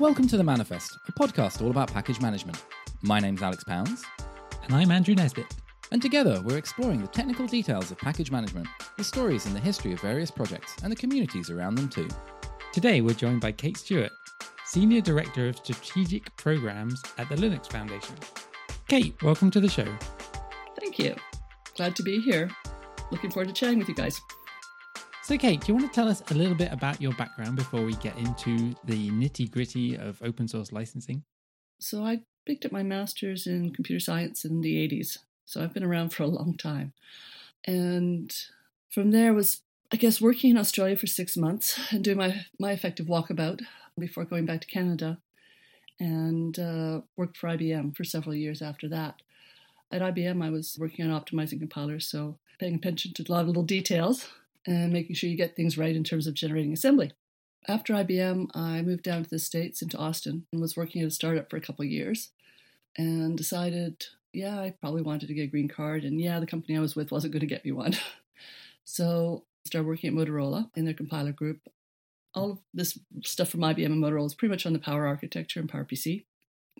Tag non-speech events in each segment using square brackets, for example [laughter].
Welcome to The Manifest, a podcast all about package management. My name's Alex Pounds, And I'm Andrew Nesbitt. and together we're exploring the technical details of package management, the stories and the history of various projects, and the communities around them too. Today we're joined by Kate Stewart, Senior Director of Strategic Programs at the Linux Foundation. Kate, welcome to the show. Thank you. Glad to be here. Looking forward to chatting with you guys. So, Kate, do you want to tell us a little bit about your background before we get into the nitty gritty of open source licensing? So, I picked up my master's in computer science in the 80s. So, I've been around for a long time. And from there was, I guess, working in Australia for six months and doing my, my effective walkabout before going back to Canada and uh, worked for IBM for several years after that. At IBM, I was working on optimizing compilers, so paying attention to a lot of little details and making sure you get things right in terms of generating assembly. After IBM, I moved down to the States into Austin and was working at a startup for a couple years and decided, yeah, I probably wanted to get a green card. And yeah, the company I was with wasn't going to get me one. [laughs] so I started working at Motorola in their compiler group. All of this stuff from IBM and Motorola is pretty much on the Power architecture and PowerPC.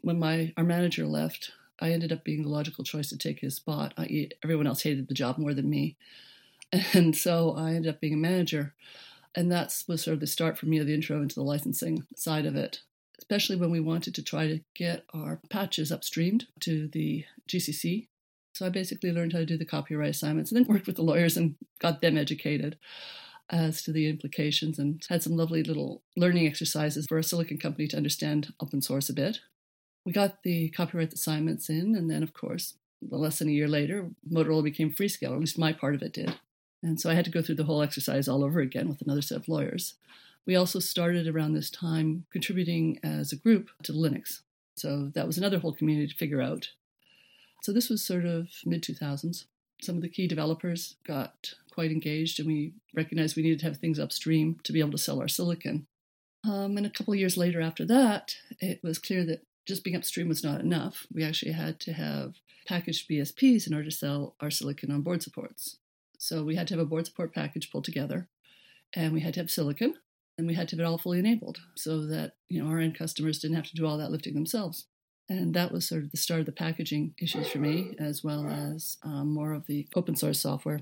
When my our manager left, I ended up being the logical choice to take his spot. Everyone else hated the job more than me. [laughs] And so I ended up being a manager. And that was sort of the start for me of the intro into the licensing side of it, especially when we wanted to try to get our patches upstreamed to the GCC. So I basically learned how to do the copyright assignments and then [laughs] worked with the lawyers and got them educated as to the implications and had some lovely little learning exercises for a silicon company to understand open source a bit. We got the copyright assignments in, and then, of course, less than a year later, Motorola became Freescale, or at least my part of it did. And so I had to go through the whole exercise all over again with another set of lawyers. We also started around this time contributing as a group to Linux. So that was another whole community to figure out. So this was sort of mid 2000s. Some of the key developers got quite engaged, and we recognized we needed to have things upstream to be able to sell our silicon. Um, and a couple of years later after that, it was clear that just being upstream was not enough. We actually had to have packaged BSPs in order to sell our silicon on board supports. So we had to have a board support package pulled together, and we had to have silicon, and we had to have it all fully enabled so that you know our end customers didn't have to do all that lifting themselves. And that was sort of the start of the packaging issues for me, as well as um, more of the open source software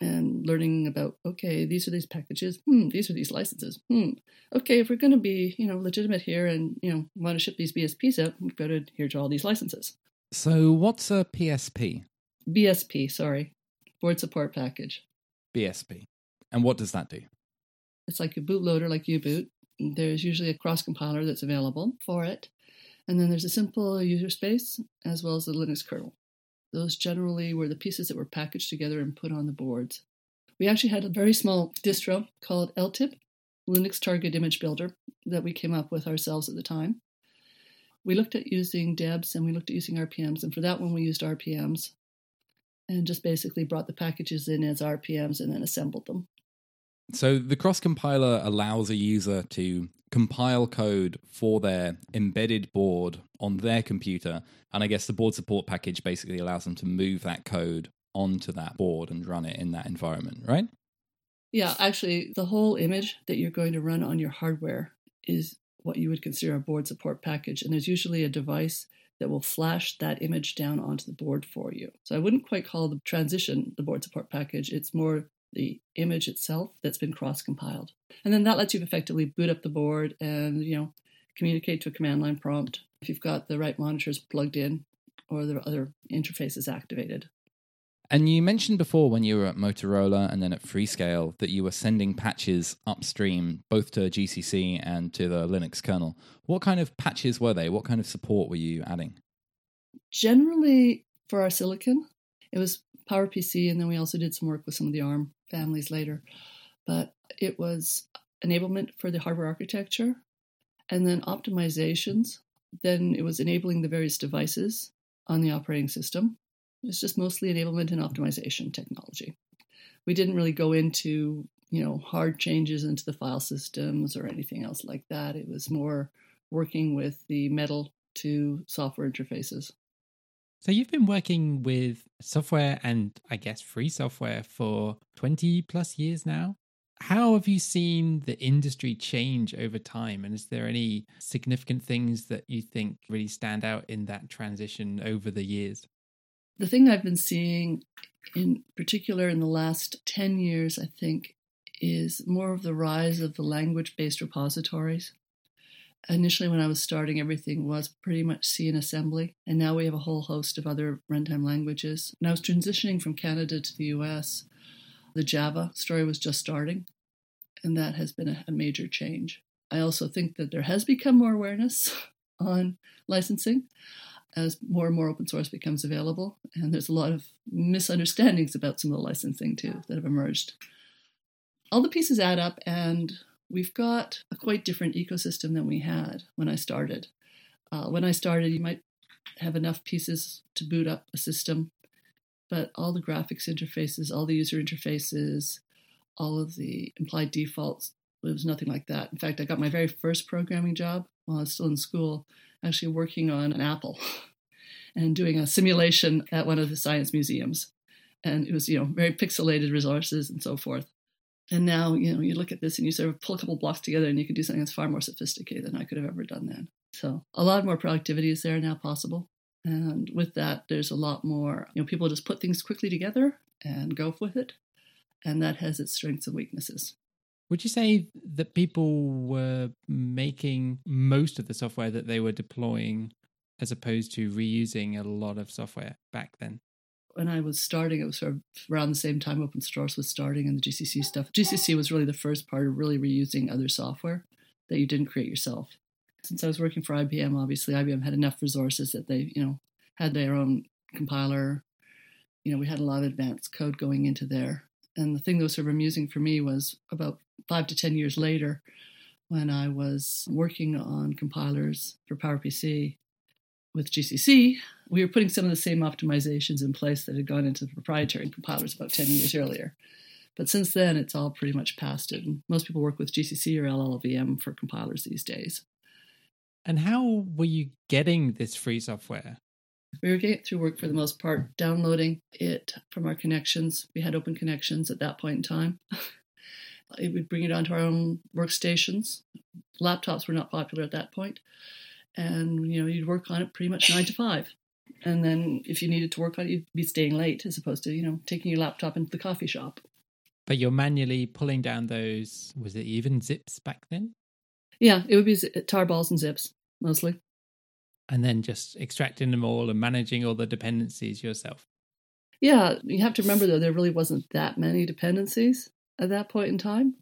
and learning about okay, these are these packages, hmm, these are these licenses, hmm, okay, if we're going to be you know legitimate here and you know want to ship these BSPs out, we've got to adhere to all these licenses. So, what's a PSP? BSP, sorry, board support package. BSP. And what does that do? It's like a bootloader, like U-Boot. There's usually a cross compiler that's available for it, and then there's a simple user space as well as the Linux kernel. Those generally were the pieces that were packaged together and put on the boards. We actually had a very small distro called LTIB, Linux Target Image Builder, that we came up with ourselves at the time. We looked at using DEBs and we looked at using RPMs, and for that one we used RPMs and just basically brought the packages in as RPMs and then assembled them. So, the cross compiler allows a user to compile code for their embedded board on their computer. And I guess the board support package basically allows them to move that code onto that board and run it in that environment, right? Yeah, actually, the whole image that you're going to run on your hardware is what you would consider a board support package. And there's usually a device that will flash that image down onto the board for you. So I wouldn't quite call the transition the board support package. It's more the image itself that's been cross compiled. And then that lets you effectively boot up the board and, you know, communicate to a command line prompt if you've got the right monitors plugged in or the other interfaces activated. And you mentioned before when you were at Motorola and then at Freescale that you were sending patches upstream both to GCC and to the Linux kernel. What kind of patches were they? What kind of support were you adding? Generally, for our silicon, it was PowerPC, and then we also did some work with some of the ARM families later. But it was enablement for the hardware architecture, and then optimizations. Then it was enabling the various devices on the operating system. It's just mostly enablement and optimization technology. We didn't really go into, you know, hard changes into the file systems or anything else like that. It was more working with the metal to software interfaces. So you've been working with software and I guess free software for 20 plus years now. How have you seen the industry change over time? And is there any significant things that you think really stand out in that transition over the years? The thing I've been seeing, in particular in the last 10 years, I think, is more of the rise of the language based repositories. Initially, when I was starting, everything was pretty much C and assembly, and now we have a whole host of other runtime languages. And I was transitioning from Canada to the US. The Java story was just starting, and that has been a, a major change. I also think that there has become more awareness [laughs] on licensing as more and more open source becomes available. And there's a lot of misunderstandings about some of the licensing too that have emerged. All the pieces add up, and we've got a quite different ecosystem than we had when I started. Uh, when I started, you might have enough pieces to boot up a system, but all the graphics interfaces, all the user interfaces, all of the implied defaults, it was nothing like that. In fact, I got my very first programming job while I was still in school, actually working on an apple [laughs] and doing a simulation at one of the science museums. And it was, you know, very pixelated resources and so forth. And now, you know, you look at this and you sort of pull a couple blocks together and you can do something that's far more sophisticated than I could have ever done then. So a lot more productivity is there now possible. And with that, there's a lot more, you know, people just put things quickly together and go with it. And that has its strengths and weaknesses. Would you say that people were making most of the software that they were deploying as opposed to reusing a lot of software back then? when I was starting, it was sort of around the same time open source was starting and the GCC stuff. GCC was really the first part of really reusing other software that you didn't create yourself. Since I was working for IBM, obviously IBM had enough resources that they, you know, had their own compiler. You know, we had a lot of advanced code going into there. And the thing that was sort of amusing for me was about five to ten years later, when I was working on compilers for PowerPC, with GCC, we were putting some of the same optimizations in place that had gone into the proprietary compilers about 10 years earlier. But since then, it's all pretty much past it. And most people work with GCC or LLVM for compilers these days. And how were you getting this free software? We were getting it through work for the most part, downloading it from our connections. We had open connections at that point in time. [laughs] We'd bring it onto our own workstations. Laptops were not popular at that point. And you know you'd work on it pretty much nine to five. And then if you needed to work on it you'd be staying late as opposed to you know taking your laptop into the coffee shop. But you're manually pulling down those was it even zips back then? Yeah it would be tar balls and zips mostly. And then just extracting them all and managing all the dependencies yourself. Yeah you have to remember though there really wasn't that many dependencies at that point in time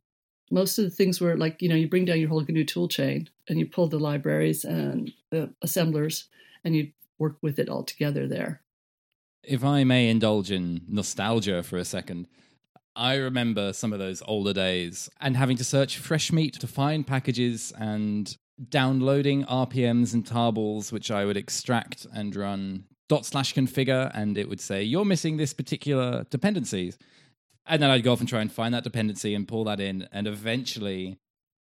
most of the things were like you know you bring down your whole GNU tool chain and you pull the libraries and the assemblers and you work with it all together there. If I may indulge in nostalgia for a second, I remember some of those older days and having to search Freshmeat to find packages and downloading RPMs and tarballs, which I would extract and run dot slash configure, and it would say, You're missing this particular dependencies. And then I'd go off and try and find that dependency and pull that in. And eventually,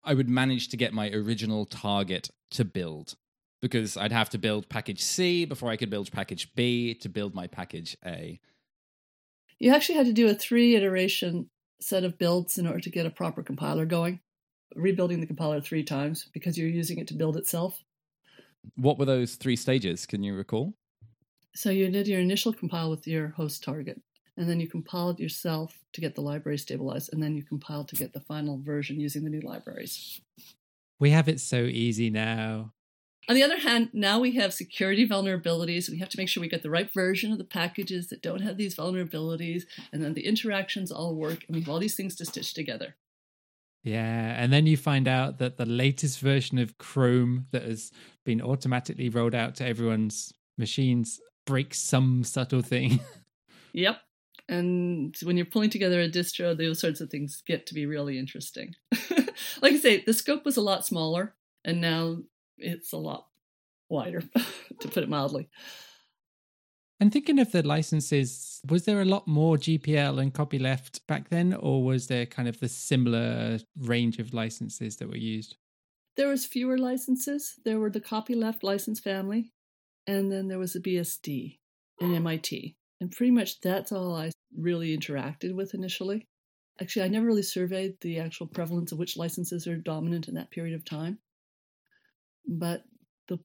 I would manage to get my original target to build because I'd have to build package C before I could build package B to build my package A. You actually had to do a three iteration set of builds in order to get a proper compiler going, rebuilding the compiler three times because you're using it to build itself. What were those three stages? Can you recall? So you did your initial compile with your host target and then you compiled yourself to get the library stabilized, and then you compiled to get the final version using the new libraries. We have it so easy now. On the other hand, now we have security vulnerabilities. We have to make sure we get the right version of the packages that don't have these vulnerabilities, and then the interactions all work, and we have all these things to stitch together. Yeah, and then you find out that the latest version of Chrome that has been automatically rolled out to everyone's machines breaks some subtle thing. [laughs] Yep. And when you're pulling together a distro, those sorts of things get to be really interesting. [laughs] like I say, the scope was a lot smaller, and now it's a lot wider, [laughs] to put it mildly. And thinking of the licenses, was there a lot more GPL and copyleft back then, or was there kind of the similar range of licenses that were used? There was fewer licenses. There were the copyleft license family, and then there was the BSD and MIT. And pretty much that's all I really interacted with initially. Actually, I never really surveyed the actual prevalence of which licenses are dominant in that period of time. But the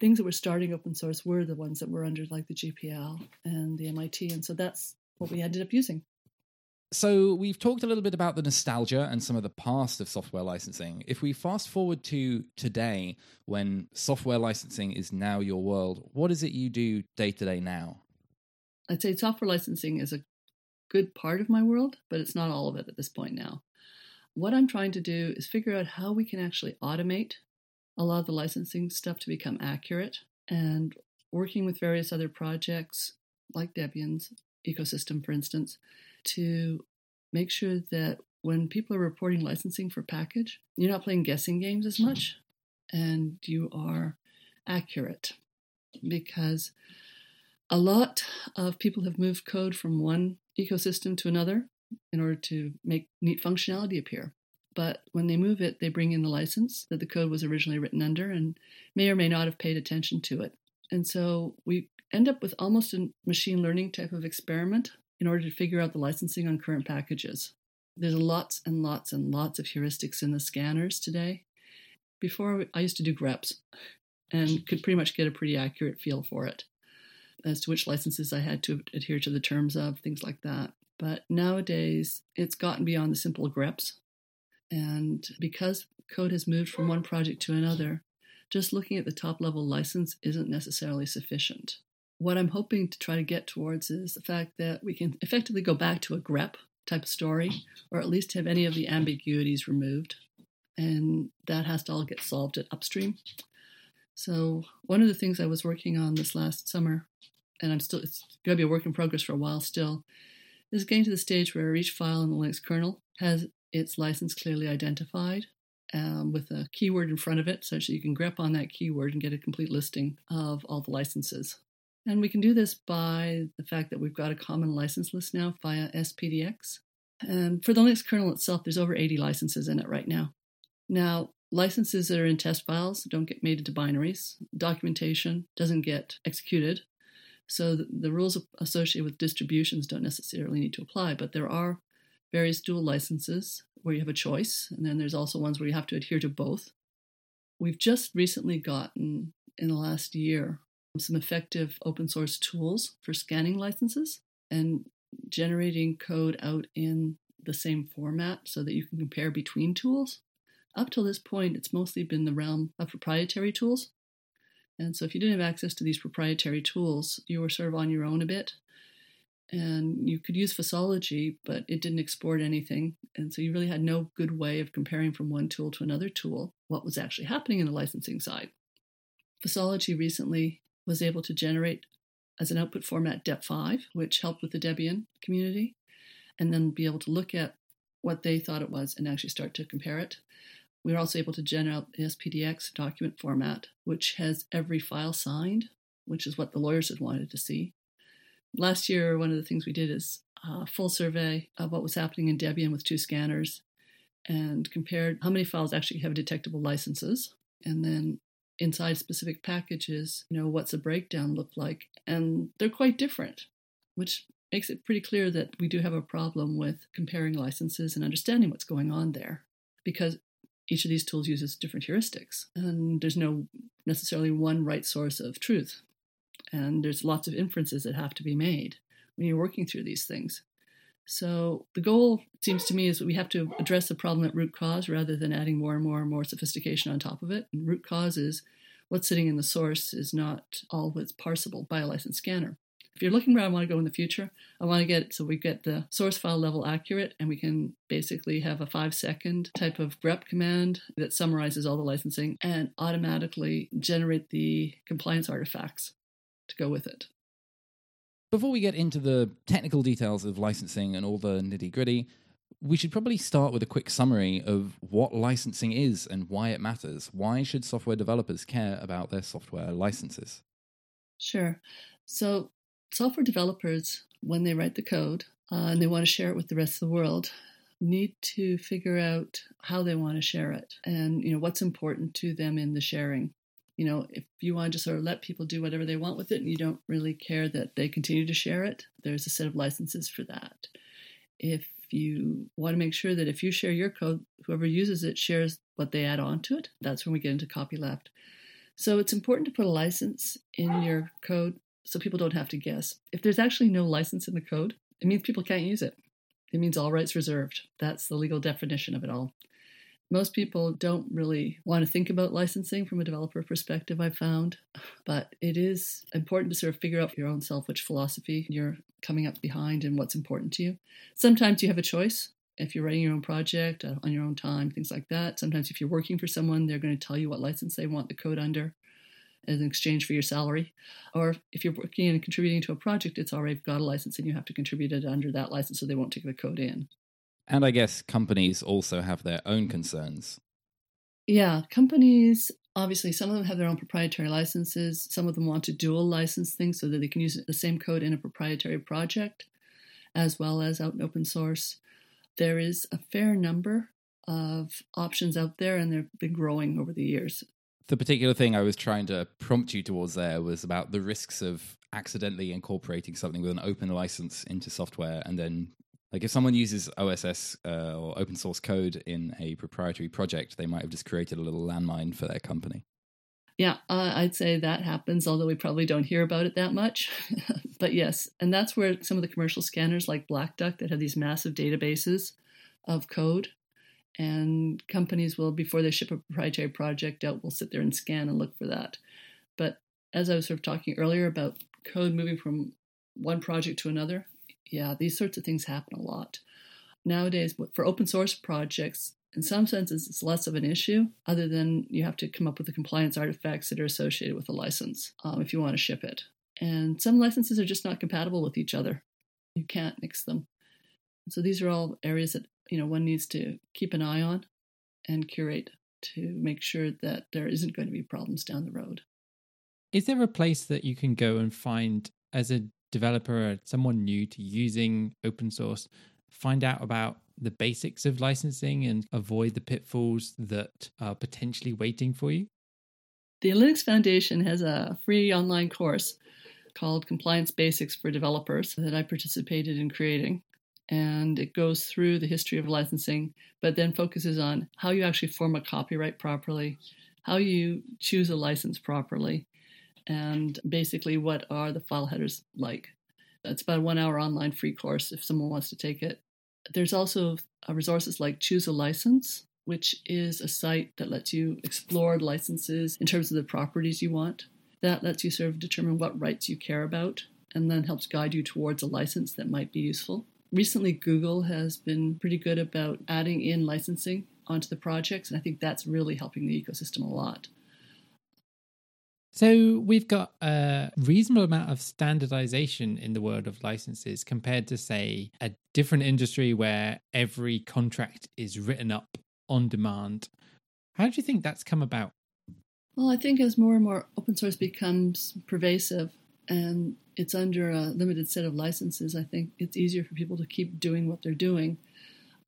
things that were starting open source were the ones that were under like the GPL and the MIT. And so that's what we ended up using. So we've talked a little bit about the nostalgia and some of the past of software licensing. If we fast forward to today, when software licensing is now your world, what is it you do day to day now? I'd say software licensing is a good part of my world, but it's not all of it at this point now. What I'm trying to do is figure out how we can actually automate a lot of the licensing stuff to become accurate and working with various other projects like Debian's ecosystem, for instance, to make sure that when people are reporting licensing for package, you're not playing guessing games as much and you are accurate because a lot of people have moved code from one ecosystem to another in order to make neat functionality appear. But when they move it, they bring in the license that the code was originally written under and may or may not have paid attention to it. And so we end up with almost a machine learning type of experiment in order to figure out the licensing on current packages. There's lots and lots and lots of heuristics in the scanners today. Before, I used to do greps and could pretty much get a pretty accurate feel for it as to which licenses I had to adhere to the terms of, things like that. But nowadays, it's gotten beyond the simple greps. And because code has moved from one project to another, just looking at the top level license isn't necessarily sufficient what I'm hoping to try to get towards is the fact that we can effectively go back to a grep type of story, or at least have any of the ambiguities removed. And that has to all get solved at upstream. So, one of the things I was working on this last summer, and I'm still, it's going to be a work in progress for a while still, is getting to the stage where each file in the Linux kernel has its license clearly identified um, with a keyword in front of it, such that you can grep on that keyword and get a complete listing of all the licenses. And we can do this by the fact that we've got a common license list now via SPDX. And for the Linux kernel itself, there's over 80 licenses in it right now. Now, licenses that are in test files don't get made into binaries. Documentation doesn't get executed. So the, the rules associated with distributions don't necessarily need to apply, but there are various dual licenses where you have a choice, and then there's also ones where you have to adhere to both. We've just recently gotten, in the last year, some effective open source tools for scanning licenses and generating code out in the same format so that you can compare between tools. Up till this point, it's mostly been the realm of proprietary tools. And so if you didn't have access to these proprietary tools, you were sort of on your own a bit. And you could use FOSSology, but it didn't export anything. And so you really had no good way of comparing from one tool to another tool what was actually happening in the licensing side. FOSSology recently was able to generate as an output format DEP5, which helped with the Debian community, and then be able to look at what they thought it was and actually start to compare it. We were also able to generate the SPDX document format, which has every file signed, which is what the lawyers had wanted to see. Last year, one of the things we did is a full survey of what was happening in Debian with two scanners and compared how many files actually have detectable licenses and then inside specific packages, you know, what's a breakdown look like? And they're quite different, which makes it pretty clear that we do have a problem with comparing licenses and understanding what's going on there because each of these tools uses different heuristics and there's no necessarily one right source of truth. And there's lots of inferences that have to be made when you're working through these things. So the goal, seems to me, is that we have to address the problem at root cause rather than adding more and more and more sophistication on top of it. And root cause is what's sitting in the source is not all that's parsable by a licensed scanner. If you're looking where I want to go in the future, I want to get so we get the source file level accurate and we can basically have a five second type of grep command that summarizes all the licensing and automatically generate the compliance artifacts to go with it. Before we get into the technical details of licensing and all the nitty gritty, we should probably start with a quick summary of what licensing is and why it matters. Why should software developers care about their software licenses? Sure. So, software developers, when they write the code uh, and they want to share it with the rest of the world, need to figure out how they want to share it and you know what's important to them in the sharing you know, if you want to sort of let people do whatever they want with it and you don't really care that they continue to share it, there's a set of licenses for that. if you want to make sure that if you share your code, whoever uses it shares what they add on to it. That's when we get into copyleft. So it's important to put a license in your code so people don't have to guess. If there's actually no license in the code, it means people can't use it. It means all rights reserved. That's the legal definition of it all. Most people don't really want to think about licensing from a developer perspective, I've found, but it is important to sort of figure out your own self which philosophy you're coming up behind and what's important to you. Sometimes you have a choice if you're writing your own project uh, on your own time, things like that. Sometimes if you're working for someone, they're going to tell you what license they want the code under as an exchange for your salary. Or if you're working and contributing to a project, it's already got a license and you have to contribute it under that license so they won't take the code in. And I guess companies also have their own concerns. Yeah, companies obviously some of them have their own proprietary licenses. Some of them want to dual license things so that they can use the same code in a proprietary project as well as out in open source. There is a fair number of options out there and they've been growing over the years. The particular thing I was trying to prompt you towards there was about the risks of accidentally incorporating something with an open license into software and then like if someone uses OSS uh, or open source code in a proprietary project, they might have just created a little landmine for their company. Yeah, uh, I'd say that happens, although we probably don't hear about it that much. [laughs] but yes, and that's where some of the commercial scanners like Black Duck that have these massive databases of code, and companies will, before they ship a proprietary project out, will sit there and scan and look for that. But as I was sort of talking earlier about code moving from one project to another, yeah, these sorts of things happen a lot. Nowadays, for open source projects, in some senses, it's less of an issue, other than you have to come up with the compliance artifacts that are associated with a license um, if you want to ship it. And some licenses are just not compatible with each other. You can't mix them. So these are all areas that you know one needs to keep an eye on and curate to make sure that there isn't going to be problems down the road. Is there a place that you can go and find as a developer or someone new to using open source, find out about the basics of licensing and avoid the pitfalls that are potentially waiting for you? The Linux Foundation has a free online course called Compliance Basics for Developers that I participated in creating. And it goes through the history of licensing, but then focuses on how you actually form a copyright properly, how you choose a license properly, and basically what are the file headers like. It's about a one hour online free course if someone wants to take it. There's also uh, resources like Choose a License, which is a site that lets you explore licenses in terms of the properties you want. That lets you sort of determine what rights you care about and then helps guide you towards a license that might be useful. Recently, Google has been pretty good about adding in licensing onto the projects, and I think that's really helping the ecosystem a lot. So we've got a reasonable amount of standardization in the world of licenses compared to, say, a different industry where every contract is written up on demand. How do you think that's come about? Well, I think as more and more open source becomes pervasive and it's under a limited set of licenses, I think it's easier for people to keep doing what they're doing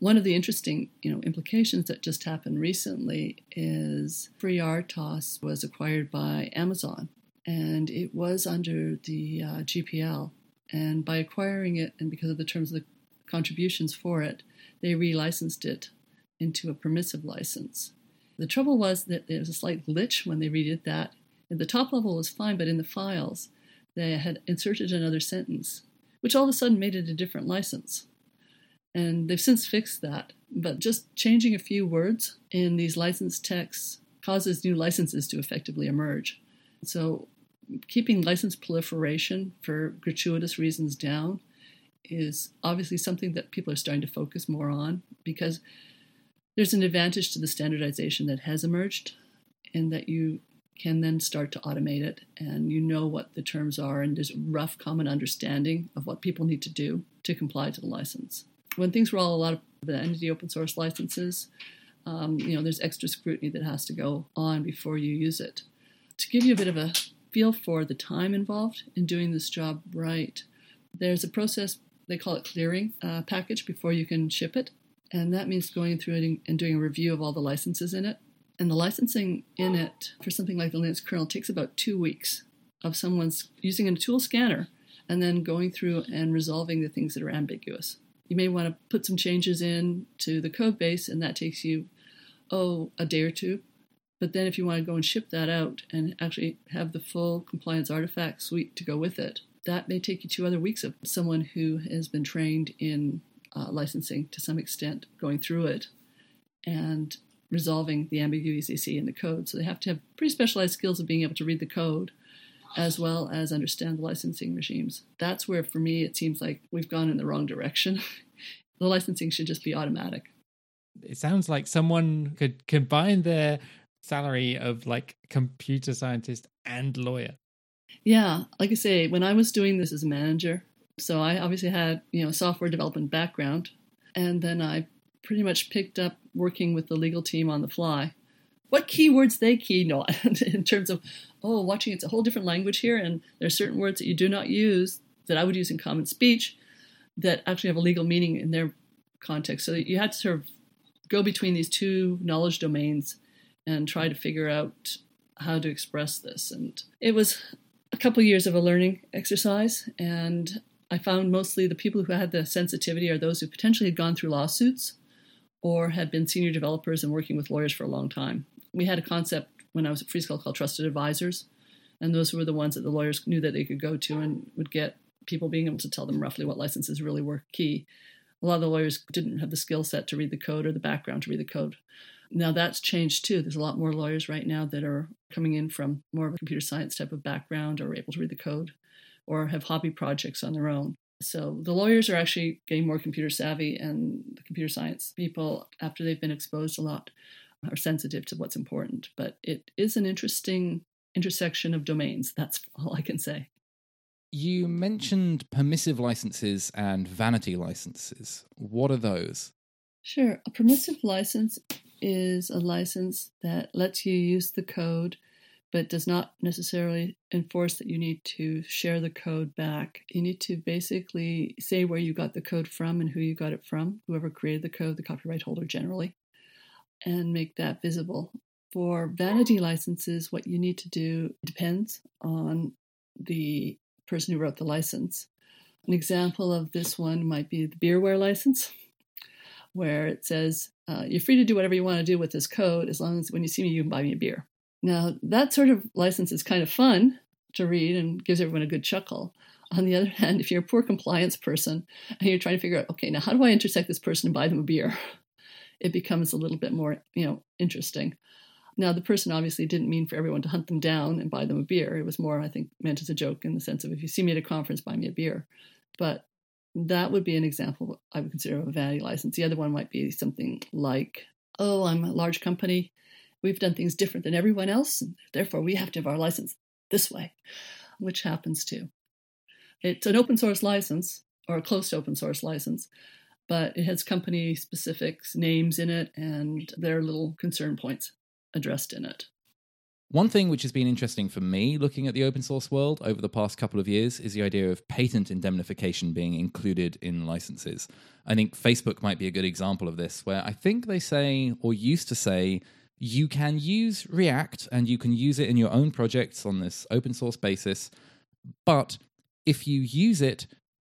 one of the interesting, you know, implications that just happened recently is FreeRTOS was acquired by Amazon, and it was under the uh, GPL. And by acquiring it, and because of the terms of the contributions for it, they relicensed it into a permissive license. The trouble was that there was a slight glitch when they redid that. At the top level was fine, but in the files, they had inserted another sentence, which all of a sudden made it a different license. And they've since fixed that. But just changing a few words in these license texts causes new licenses to effectively emerge. So keeping license proliferation for gratuitous reasons down is obviously something that people are starting to focus more on because there's an advantage to the standardization that has emerged in that you can then start to automate it and you know what the terms are and there's a rough common understanding of what people need to do to comply to the license when things roll a lot of the vanity open source licenses, um, you know, there's extra scrutiny that has to go on before you use it. To give you a bit of a feel for the time involved in doing this job right, there's a process, they call it clearing uh, package before you can ship it. And that means going through and doing a review of all the licenses in it. And the licensing in it for something like the Linux kernel takes about two weeks of someone's using a tool scanner and then going through and resolving the things that are ambiguous you may want to put some changes in to the code base, and that takes you, oh, a day or two. But then if you want to go and ship that out and actually have the full compliance artifact suite to go with it, that may take you two other weeks of someone who has been trained in uh, licensing to some extent, going through it and resolving the ambiguities they see in the code. So they have to have pretty specialized skills of being able to read the code as well as understand the licensing regimes. That's where, for me, it seems like we've gone in the wrong direction. [laughs] the licensing should just be automatic. It sounds like someone could combine their salary of like computer scientist and lawyer. Yeah, like I say, when I was doing this as a manager, so I obviously had, you know, software development background, and then I pretty much picked up working with the legal team on the fly. What keywords they key on [laughs] in terms of, oh, watching it's a whole different language here, and there are certain words that you do not use that I would use in common speech that actually have a legal meaning in their context. So you had to sort of go between these two knowledge domains and try to figure out how to express this. And it was a couple years of a learning exercise, and I found mostly the people who had the sensitivity are those who potentially had gone through lawsuits or had been senior developers and working with lawyers for a long time. We had a concept when I was at Freescale called trusted advisors, and those were the ones that the lawyers knew that they could go to and would get people being able to tell them roughly what licenses really were key. A lot of the lawyers didn't have the skill set to read the code or the background to read the code. Now that's changed too. There's a lot more lawyers right now that are coming in from more of a computer science type of background or able to read the code or have hobby projects on their own. So the lawyers are actually getting more computer savvy, and the computer science people, after they've been exposed a lot, are sensitive to what's important. But it is an interesting intersection of domains. That's [laughs] all I can say. You mentioned permissive licenses and vanity licenses. What are those? Sure. A permissive license is a license that lets you use the code but does not necessarily enforce that you need to share the code back. You need to basically say where you got the code from and who you got it from, whoever created the code, the copyright holder generally, and make that visible. For vanity licenses, what you need to do depends on the person who wrote the license. An example of this one might be the beerware license, where it says, uh, You're free to do whatever you want to do with this code as long as when you see me, you can buy me a beer. Now, that sort of license is kind of fun to read and gives everyone a good chuckle. On the other [laughs] hand, if you're a poor compliance person and you're trying to figure out, okay, now how do I intersect this person and buy them a beer? [laughs] It becomes a little bit more, you know, interesting. Now, the person obviously didn't mean for everyone to hunt them down and buy them a beer. It was more, I think, meant as a joke in the sense of if you see me at a conference, buy me a beer. But that would be an example I would consider a vanity license. The other one might be something like, oh, I'm a large company we've done things different than everyone else, and therefore we have to have our license this way, which happens too. It's an open source license or a close to open source license, but it has company specifics, names in it, and there are little concern points addressed in it. One thing which has been interesting for me looking at the open source world over the past couple of years is the idea of patent indemnification being included in licenses. I think Facebook might be a good example of this, where I think they say, or used to say, you can use React and you can use it in your own projects on this open source basis. But if you use it,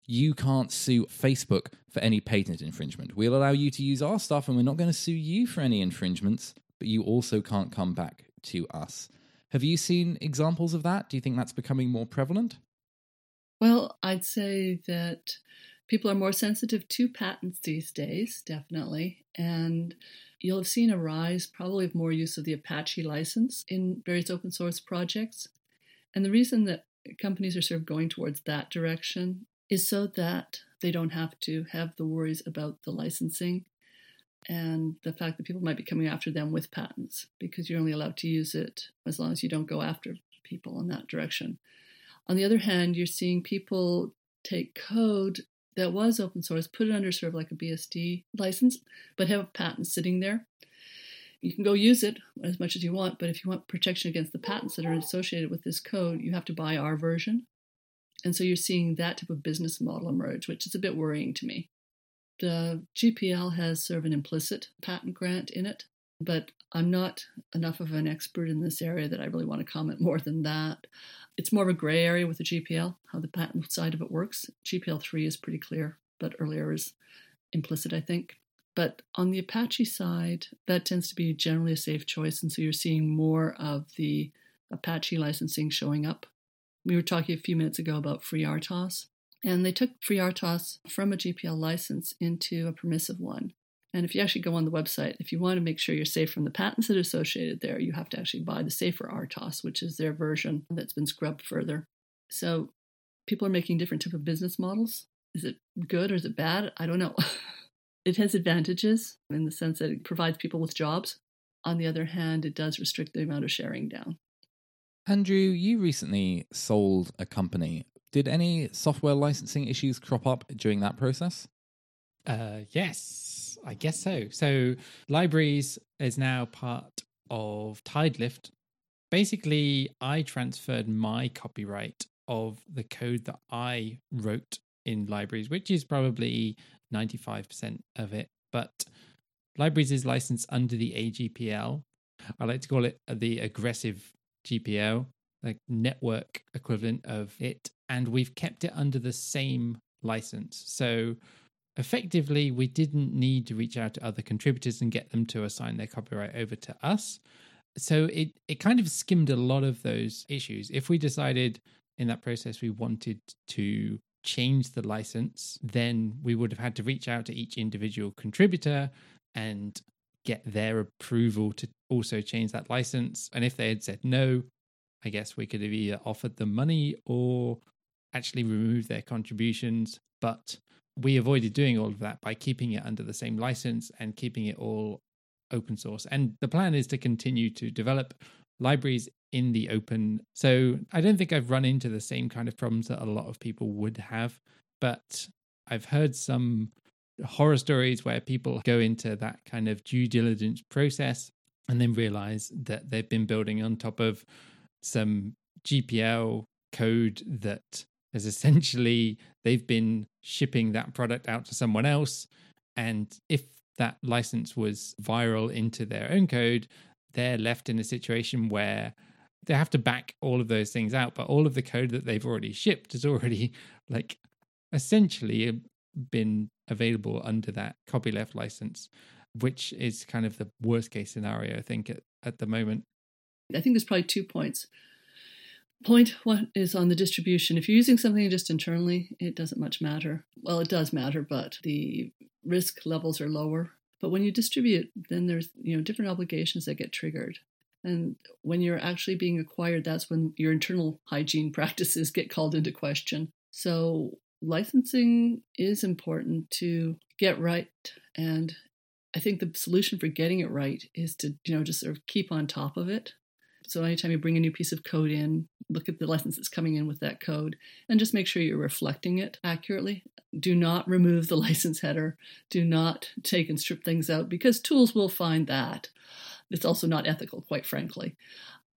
you can't sue Facebook for any patent infringement. We'll allow you to use our stuff and we're not going to sue you for any infringements, but you also can't come back to us. Have you seen examples of that? Do you think that's becoming more prevalent? Well, I'd say that people are more sensitive to patents these days, definitely. And You'll have seen a rise probably of more use of the Apache license in various open source projects. And the reason that companies are sort of going towards that direction is so that they don't have to have the worries about the licensing and the fact that people might be coming after them with patents because you're only allowed to use it as long as you don't go after people in that direction. On the other hand, you're seeing people take code that was open source, put it under sort of like a BSD license, but have patents sitting there. You can go use it as much as you want, but if you want protection against the patents that are associated with this code, you have to buy our version. And so you're seeing that type of business model emerge, which is a bit worrying to me. The GPL has sort of an implicit patent grant in it, but I'm not enough of an expert in this area that I really want to comment [laughs] more than that. It's more of a gray area with the GPL, how the patent side of it works. GPL 3 is pretty clear, but earlier is implicit, I think. But on the Apache side, that tends to be generally a safe choice. And so you're seeing more of the Apache licensing showing up. We were talking a few minutes ago about FreeRTOS, and they took FreeRTOS from a GPL license into a permissive one. And if you actually go on the website, if you want to make sure you're safe from the patents that are associated there, you have to actually buy the SafeRTOS, which is their version that's been scrubbed further. So people are making different type of business models. Is it good or is it bad? I don't know. [laughs] it has advantages in the sense that it provides people with jobs. On the other hand, it does restrict the amount of sharing down. Andrew, you recently sold a company. Did any software licensing issues crop up during that process? Uh, yes, I guess so. So, Libraries is now part of Tidelift. Basically, I transferred my copyright of the code that I wrote in Libraries, which is probably 95% of it. But Libraries is licensed under the AGPL. I like to call it the aggressive GPL, like network equivalent of it. And we've kept it under the same license. So effectively, we didn't need to reach out to other contributors and get them to assign their copyright over to us. So it, it kind of skimmed a lot of those issues. If we decided in that process we wanted to change the license, then we would have had to reach out to each individual contributor and get their approval to also change that license. And if they had said no, I guess we could have either offered them money or actually removed their contributions. But we avoided doing all of that by keeping it under the same license and keeping it all open source. And the plan is to continue to develop libraries in the open. So I don't think I've run into the same kind of problems that a lot of people would have, but I've heard some horror stories where people go into that kind of due diligence process and then realize that they've been building on top of some GPL code that has essentially they've been shipping that product out to someone else. And if that license was viral into their own code they're left in a situation where they have to back all of those things out. But all of the code that they've already shipped is already [laughs] like essentially uh, been available under that copyleft license which is kind of the worst case scenario i think at, at the moment. I think there's probably two points point one is on the distribution if you're using something just internally it doesn't much matter well it does matter but the risk levels are lower but when you distribute then there's you know different obligations that get triggered and when you're actually being acquired, that's when your internal hygiene [laughs] practices get called into question. So, licensing is important to get right. And I think the solution for getting it right is to, you know, just sort of keep on top of it. So, anytime you bring a new piece of code in, look at the license that's coming in with that code and just make sure you're reflecting it accurately. Do not remove the [laughs] license header. Do not take and strip things out because tools will find that. It's also not ethical, quite frankly.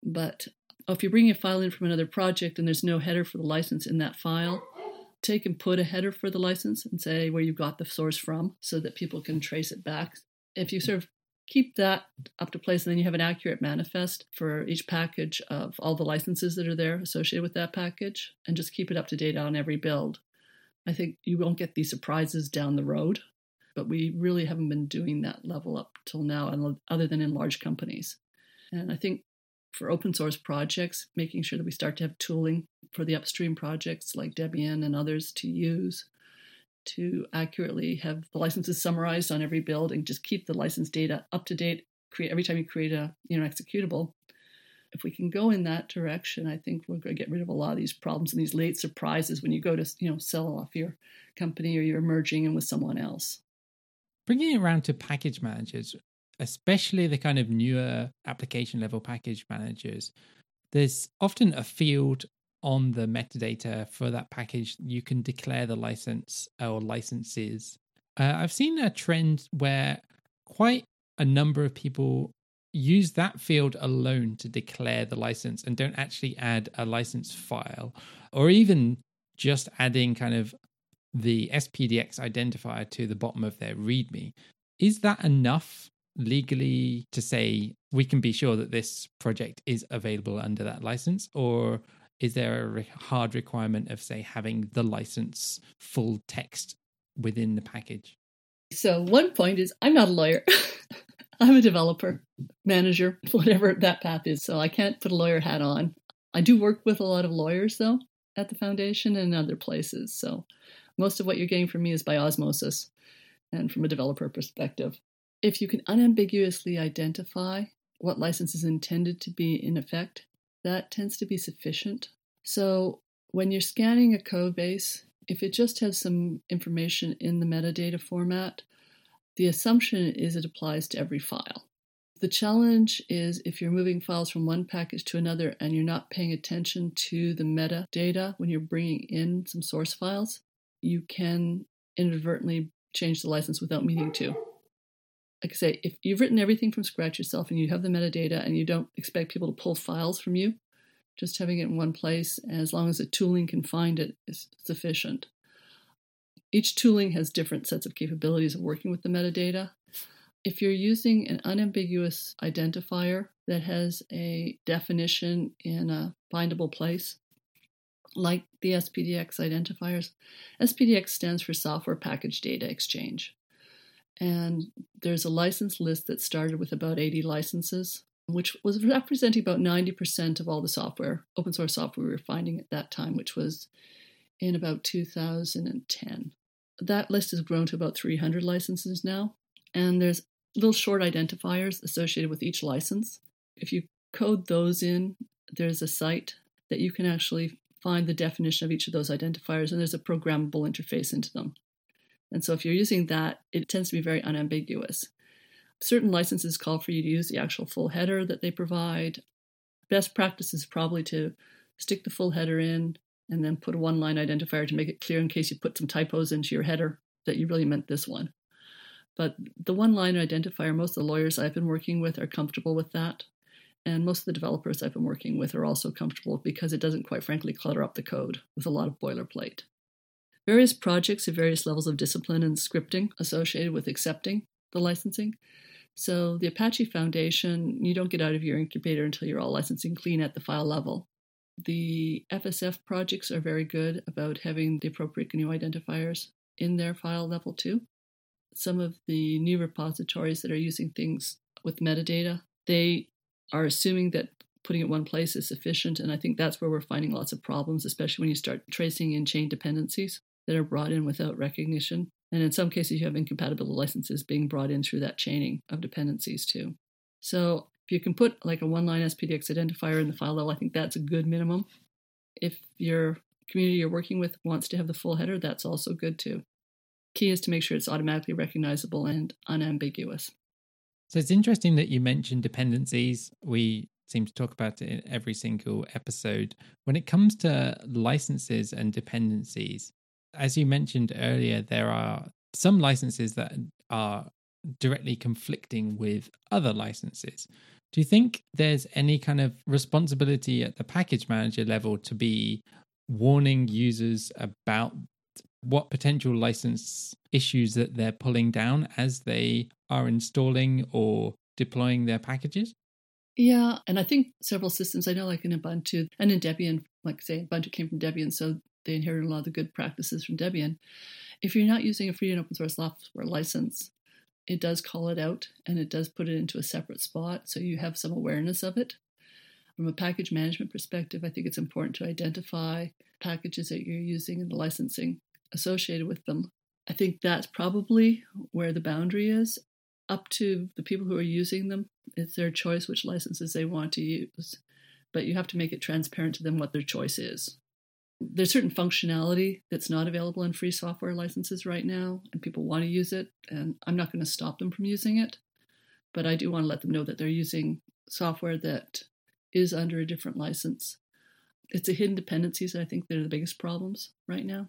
But if you're bringing a file in from another project and there's no header for the license in that file, take and put a header for the license and say where you got the source from so that people can trace it back. If you sort of keep that up to place, and then you have an accurate manifest for each package of all the licenses that are there associated with that package, and just keep it up to date on every build. I think you won't get these surprises down the road but we really haven't been doing that level up till now, other than in large companies. And I think for open source projects, making sure that we start to have tooling for the upstream projects like Debian and others to use to accurately have the licenses summarized on every build and just keep the license data up to date. Create every time you create a you know executable. If we can go in that direction, I think we're going to get rid of a lot of these problems and these late surprises when you go to you know sell off your company or you're merging in with someone else bringing it around to package managers, especially the kind of newer application level package managers, there's often a field on the metadata for that package. You can declare the license or licenses. Uh, I've seen a trend where quite a number of people use that field alone to declare the license and don't actually add a license file or even just adding kind of the SPDX identifier to the bottom of their README. Is that enough legally to say we can be sure that this project is available under that license? Or is there a hard requirement of, say, having the license full text within the package? So, one point is I'm not a lawyer. [laughs] I'm a developer, manager, [laughs] whatever that path is. So, I can't put a lawyer hat on. I do work with a lot of lawyers, though, at the foundation and other places. So, most of what you're getting from me is by osmosis and from a developer perspective. If you can unambiguously identify what license is intended to be in effect, that tends to be sufficient. So, when you're scanning a code base, if it just has some information in the metadata format, the assumption is it applies to every file. The challenge is if you're moving files from one package to another and you're not paying attention to the metadata when you're bringing in some source files, you can inadvertently change the license without meaning to. Like I say, if you've written everything from scratch yourself and you have the metadata and you don't expect people to pull files from you, just having it in one place, as long as the tooling can find it, is sufficient. Each tooling has different sets of capabilities of working with the metadata. If you're using an unambiguous identifier that has a definition in a bindable place, like the SPDX identifiers, SPDX stands for Software Package Data Exchange. And there's a license list that started with about 80 licenses which was representing about 90% of all the software, open source software we were finding at that time, which was in about 2010. That list has grown to about 300 licenses now, and there's little short identifiers associated with each license. If you code those in, there's a site that you can actually find the definition of each of those identifiers, and there's a programmable interface into them. And so if you're using that, it tends to be very unambiguous. Certain licenses call for you to use the actual full header that they provide. Best practice is probably to stick the full header in and then put a one line identifier to make it clear in case you put some typos into your header that you really meant this one. But the one line identifier, most of the lawyers I've been working with are comfortable with that. And most of the developers I've been working with are also comfortable because it doesn't quite frankly clutter up the code with a lot of boilerplate. Various projects have various levels of discipline and scripting associated with accepting the licensing. So the Apache Foundation, you don't get out of your incubator until you're all licensing clean at the file level. The FSF projects are very good about having the appropriate GNU identifiers in their file level too. Some of the new repositories that are using things with metadata, they are assuming that putting it one place is sufficient, and I think that's where we're finding lots of problems, especially when you start tracing in chain dependencies that are brought in without recognition. And in some cases, you have incompatible licenses being brought in through that chaining of dependencies too. So if you can put like a one line SPDX identifier in the file level, I think that's a good minimum. If your community you're working with wants to have the full header, that's also good too. Key is to make sure it's automatically recognizable and unambiguous. So it's interesting that you mentioned dependencies. We seem to talk about it in every single episode. When it comes to licenses and dependencies, as you mentioned earlier, there are some licenses that are directly conflicting with other licenses. Do you think there's any kind of responsibility at the package manager level to be warning users about what potential license issues that they're pulling down as they are installing or deploying their packages? Yeah, and I think several systems I know, like in Ubuntu and in Debian, like say Ubuntu came from Debian, so they inherit a lot of the good practices from Debian. If you're not using a free and open source software license, it does call it out and it does put it into a separate spot so you have some awareness of it. From a package management perspective, I think it's important to identify packages that you're using and the licensing associated with them. I think that's probably where the boundary is. Up to the people who are using them, it's their choice which licenses they want to use, but you have to make it transparent to them what their choice is there's certain functionality that's not available in free software licenses right now, and people want to use it, and I'm not going to stop them from using it, but I do want to let them know that they're using software that is under a different license. It's the hidden dependencies I think that are the biggest problems right now.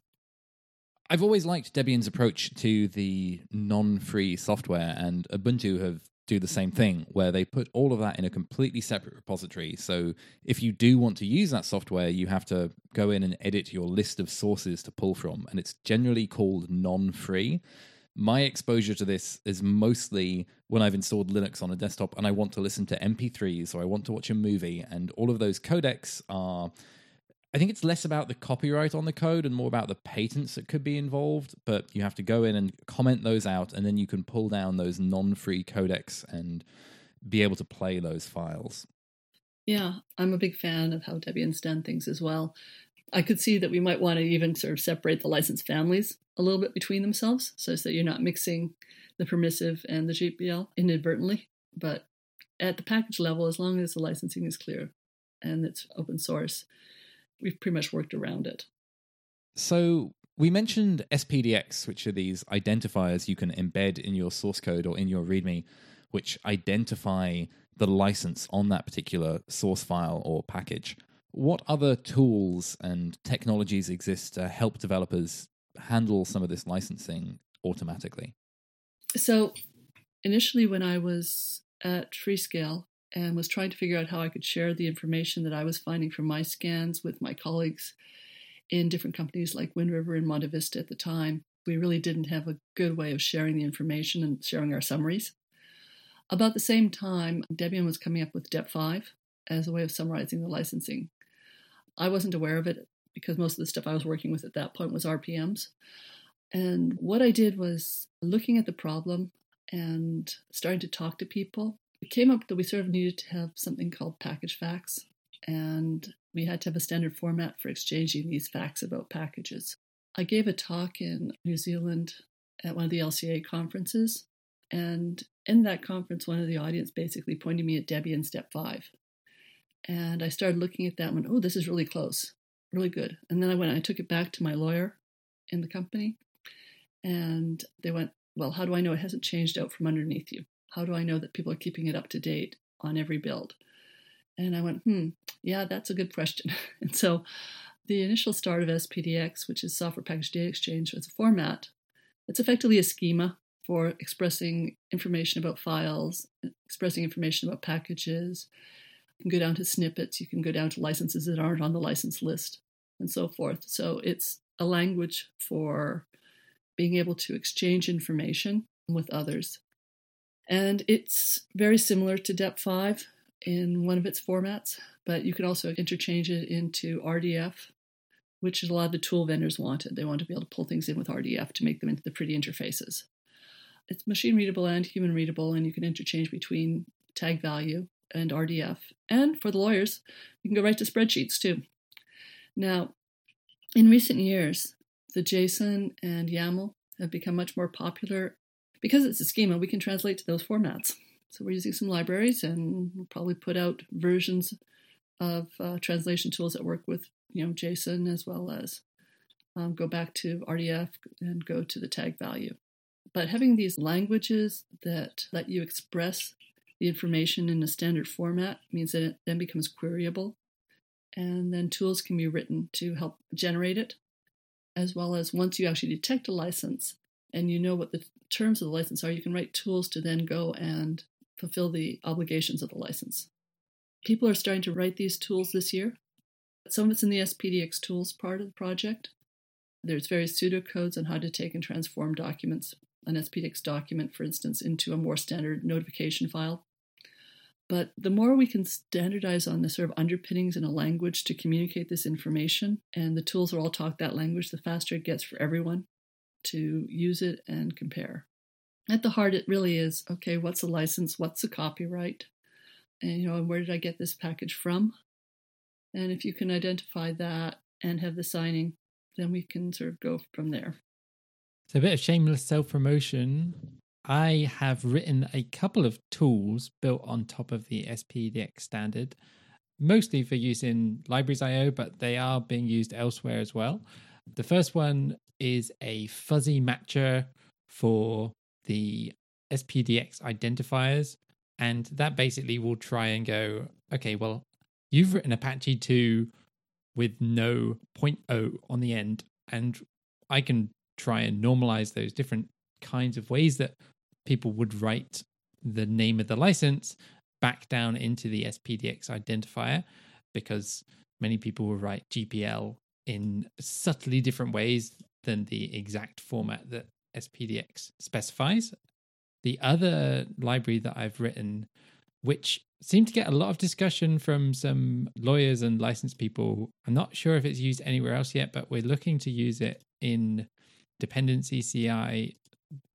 I've always liked Debian's approach to the non-free software, and Ubuntu have do the same thing where they put all of that in a completely separate repository. So if you do want to use that software, you have to go in and edit your list of sources to pull from, and it's generally called non free. My exposure to this is mostly when I've installed Linux on a desktop and I want to listen to MP3s or I want to watch a movie, and all of those codecs are I think it's less about the copyright on the code and more about the patents that could be involved. But you have to go in and comment those out, and then you can pull down those non free codecs and be able to play those files. Yeah, I'm a big fan of how Debian's done things as well. I could see that we might want to even sort of separate the license families a little bit between themselves so that you're not mixing the permissive and the GPL inadvertently. But at the package level, as long as the licensing is clear and it's open source, we've pretty much worked around it. So we mentioned SPDX, which are these identifiers you can embed in your source code or in your README, which identify the license on that particular source file or package. What other tools and technologies exist to help developers handle some of this licensing automatically? So, initially, when I was at Freescale and was trying to figure out how I could share the information that I was finding from my scans with my colleagues in different companies like Wind River and MontaVista at the time, we really didn't have a good way of sharing the information and sharing our summaries. About the same time, Debian was coming up with DEP5 as a way of summarizing the licensing. I wasn't aware of it because most of the stuff I was working with at that point was RPMs. And what I did was looking at the problem and starting to talk to people. It came up that we sort of needed to have something called package facts, and we had to have a standard format for exchanging these facts about packages. I gave a talk in New Zealand at one of the LCA conferences, and in that conference, one of the audience basically pointed me at Debian DEP5. And I started looking at that and went, oh, this is really close, really good. And then I went and I took it back to my lawyer in the company, and they went, well, how do I know it hasn't changed out from underneath you? How do I know that people are keeping it up to date on every build? And I went, hmm, yeah, that's a good question. [laughs] and so the initial start of SPDX, which is Software Package Data Exchange, was a format. It's effectively a schema for expressing information about files, expressing information about packages. You can go down to snippets, you can go down to licenses that aren't on the license list, and so forth. So it's a language for being able to exchange information with others. And it's very similar to DEP5 in one of its formats, but you can also interchange it into RDF, which is a lot of the tool vendors wanted. They want to be able to pull things in with RDF to make them into the pretty interfaces. It's machine readable and human readable, and you can interchange between tag value and RDF. And for the lawyers, you can go right to spreadsheets too. Now, in recent years, the JSON and YAML have become much more popular. Because it's a schema, we can translate to those formats. So we're using some libraries and we'll probably put out versions of uh, translation tools that work with you know JSON as well as um, go back to RDF and go to the tag value. But having these languages that let you express the information in a standard format means that it then becomes queryable. And then tools can be written to help generate it as well as once you actually detect a license and you know what the terms of the license are, you can write tools to then go and fulfill the obligations of the license. People are starting to write these tools this year. Some of it's in the SPDX tools part of the project. There's various pseudocodes on how to take and transform documents, an SPDX document, for instance, into a more standard notification file. But the more we can standardize on the sort of underpinnings in a language to communicate this information, and the tools are all talk that language, the faster it gets for everyone to use it and compare. At the heart, it really is okay, what's a license? What's a copyright? And, you know, where did I get this package from? And if you can identify that and have the signing, then we can sort of go from there. So, a bit of shameless self promotion. I have written a couple of tools built on top of the SPDX standard, mostly for use in libraries.io, but they are being used elsewhere as well. The first one is a fuzzy matcher for the SPDX identifiers. And that basically will try and go, okay, well, you've written Apache 2 with no point .0 on the end. And I can try and normalize those different kinds of ways that people would write the name of the license back down into the SPDX identifier because many people will write GPL in subtly different ways than the exact format that SPDX specifies. The other library that I've written which seemed to get a lot of discussion from some lawyers and licensed people. I'm not sure if it's used anywhere else yet, but we're looking to use it in dependency CI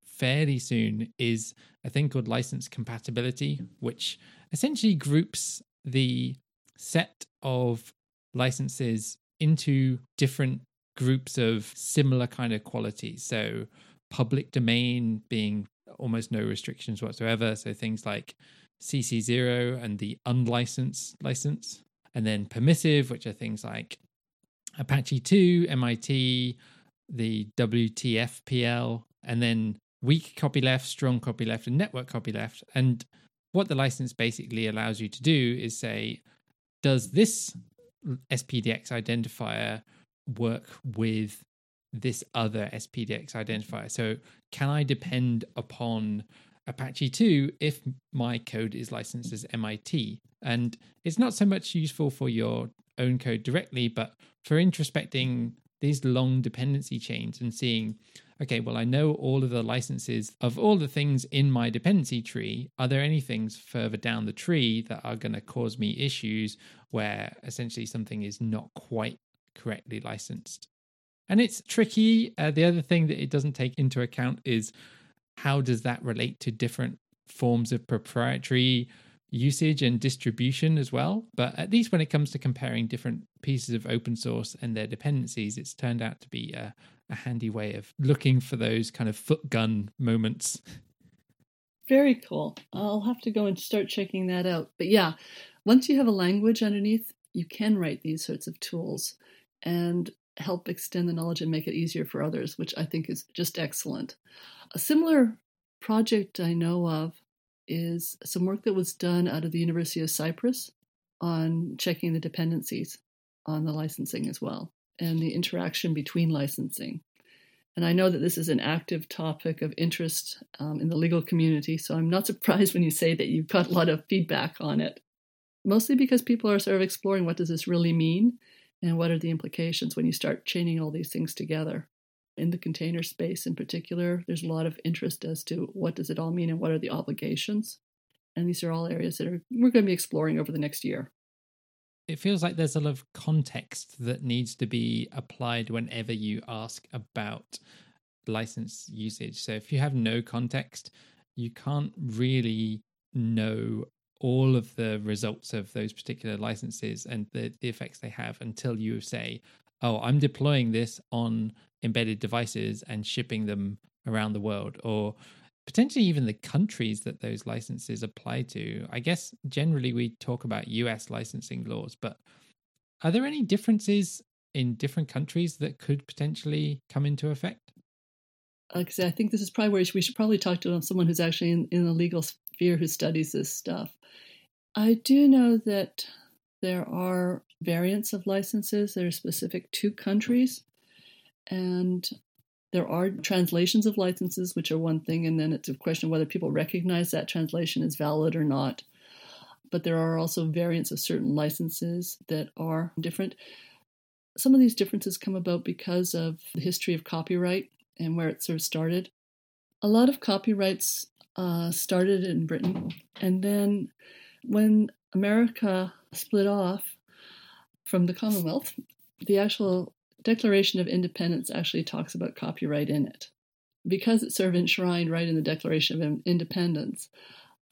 fairly soon is a thing called license compatibility, which essentially groups the set of licenses into different groups of similar kind of qualities. So, public domain being almost no restrictions whatsoever. So, things like CC0 and the unlicensed license, and then permissive, which are things like Apache 2, MIT, the WTFPL, and then weak copyleft, strong copyleft, and network copyleft. And what the license basically allows you to do is say, does this SPDX identifier work with this other SPDX identifier? So, can I depend upon Apache 2 if my code is licensed as MIT? And it's not so much useful for your own code directly, but for introspecting these long dependency chains and seeing okay, well, I know all of the licenses of all the things in my dependency tree. Are there any things further down the tree that are going to cause me issues where essentially something is not quite correctly licensed? And it's tricky. Uh, the other thing that it doesn't take into account is how does that relate to different forms of proprietary usage and distribution as well. But at least when it comes to comparing different pieces of open source and their dependencies, it's turned out to be a, a handy way of looking for those kind of foot gun moments. Very cool. I'll have to go and start checking that out. But yeah, once you have a language underneath, you can write these sorts of tools and help extend the knowledge and make it easier for others, which I think is just excellent. A similar project I know of is some work that was done out of the University of Cyprus on checking the dependencies on the licensing as well and the interaction between licensing. And I know that this is an active topic of interest um, in the legal community, so I'm not [laughs] surprised when you say that you've got a lot of feedback on it. Mostly because people are sort of exploring what does this really mean and what are the implications when you start chaining all these things together in the container space in particular, there's a lot of interest as to what does it all mean and what are the obligations. And these are all areas that are, we're going to be exploring over the next year. It feels like there's a lot of context that needs to be applied whenever you ask about license usage. So if you have no context, you can't really know all of the results of those particular licenses and the, the effects they have until you say, oh, I'm deploying this on embedded devices and shipping them around the world, or potentially even the countries that those licenses apply to. I guess generally we talk about US licensing laws, but are there any differences in different countries that could potentially come into effect? I I think this is probably where we should probably talk to someone who's actually in, in the legal sphere who studies this stuff. I do know that there are variants of licenses that are specific to countries. And there are translations of licenses, which are one thing, and then it's a question of whether people recognize that translation is valid or not. But there are also variants of certain licenses that are different. Some of these differences come about because of the history of copyright and where it sort of started. A lot of copyrights uh, started in Britain, and then when America split off from the Commonwealth, the actual Declaration of Independence actually talks about copyright in it. Because it's sort of enshrined right in the Declaration of Independence,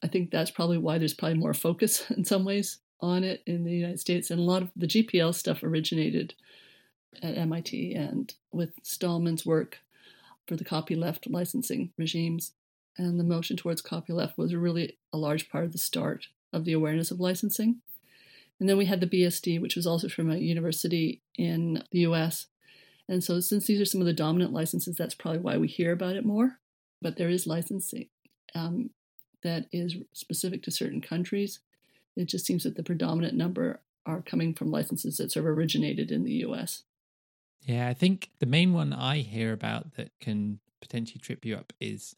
I think that's probably why there's probably more focus [laughs] in some ways on it in the United States. And a lot of the GPL stuff originated at MIT and with Stallman's work for the copyleft licensing regimes. And the motion towards copyleft was really a large part of the start of the awareness of licensing. And then we had the BSD, which was also from a university in the US. And so, since these are some of the dominant licenses, that's probably why we hear about it more. But there is licensing um, that is specific to certain countries. It just seems that the predominant number are coming from licenses that sort of originated in the US. Yeah, I think the main one I hear about that can potentially trip you up is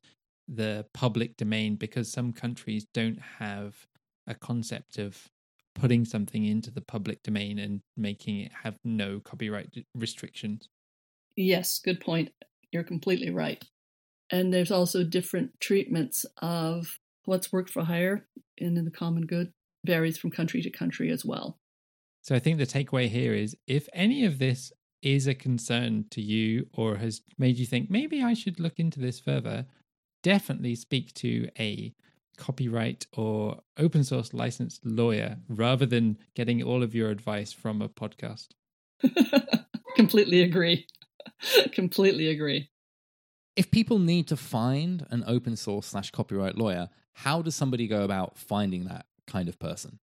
the public domain because some countries don't have a concept of putting something into the public domain and making it have no copyright restrictions. Yes, good point. You're completely right. And there's also different treatments of what's work for hire and in the common good varies from country to country as well. So I think the takeaway here is if any of this is a concern to you or has made you think maybe I should look into this further, definitely speak to a copyright or open source licensed lawyer rather than getting all of your advice from a podcast. [laughs] Completely agree. [laughs] Completely agree. If people need to find an open source slash copyright lawyer, how does somebody go about finding that kind of person?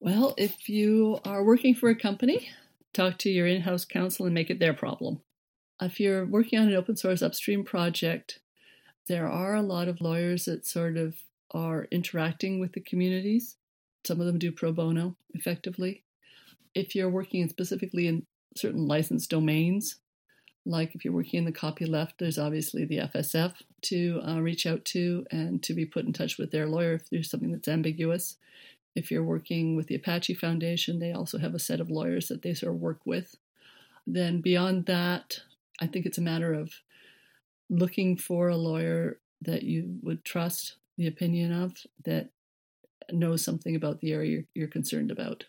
Well, if you are working for a company, talk to your in house counsel and make it their problem. If you're working on an open source upstream project, there are a lot of lawyers that sort of are interacting with the communities. Some of them do pro bono effectively. If you're working specifically in certain licensed domains, like if you're working in the copyleft, there's obviously the FSF to uh, reach out to and to be put in touch with their lawyer if there's something that's ambiguous. If you're working with the Apache Foundation, they also have a set of lawyers that they sort of work with. Then beyond that, I think it's a matter of looking for a lawyer that you would trust the opinion of that knows something about the area you're, you're concerned about.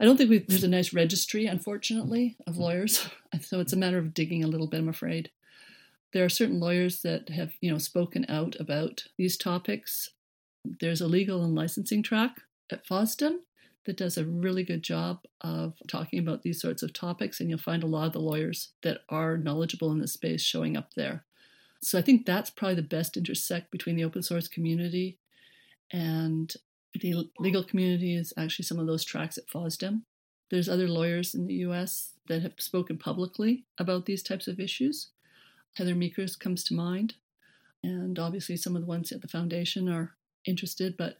I don't think there's a nice registry, unfortunately, of lawyers. [laughs] So it's a matter of digging a little bit, I'm afraid. There are certain lawyers that have, you know, spoken out about these topics. There's a legal and licensing track at FOSDEM that does a really good job of talking about these sorts of topics, and you'll find a lot of the lawyers that are knowledgeable in this space showing up there. So I think that's probably the best intersect between the open source community and the legal community is actually some of those tracks at FOSDEM. There's other lawyers in the US that have spoken publicly about these types of issues. Heather Meekers comes to mind. And obviously, some of the ones at the foundation are interested, but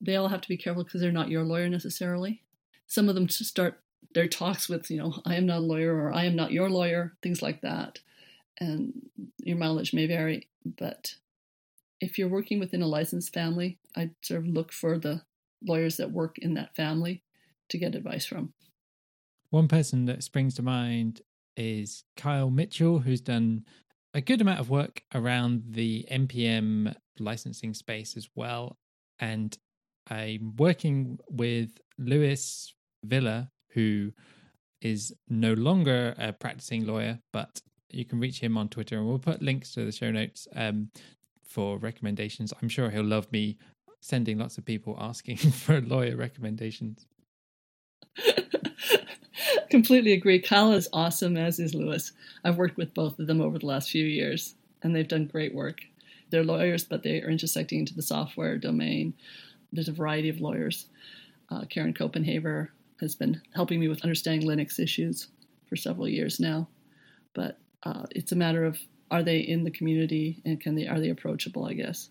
they all have to be careful because they're not your lawyer necessarily. Some of them start their talks with, you know, I am not a lawyer or I am not your lawyer, things like that. And your mileage may vary, but if you're working within a licensed family, I'd sort of look for the lawyers that work in that family to get advice from. One person that springs to mind is Kyle Mitchell, who's done a good amount of work around the NPM licensing space as well. And I'm working with Luis Villa, who is no longer a practicing lawyer, but you can reach him on Twitter, and we'll put links to the show notes um, for recommendations. I'm sure he'll love me sending lots of people asking [laughs] for lawyer recommendations. [laughs] Completely agree. Kyle is awesome, as is Luis. I've worked with both of them over the last few years, and they've done great work. They're lawyers, but they are intersecting into the software domain. There's a variety of lawyers. Uh, Karen Copenhaver has been helping me with understanding Linux issues for several years now. But uh, it's a matter of are they in the community and can they are they approachable? I guess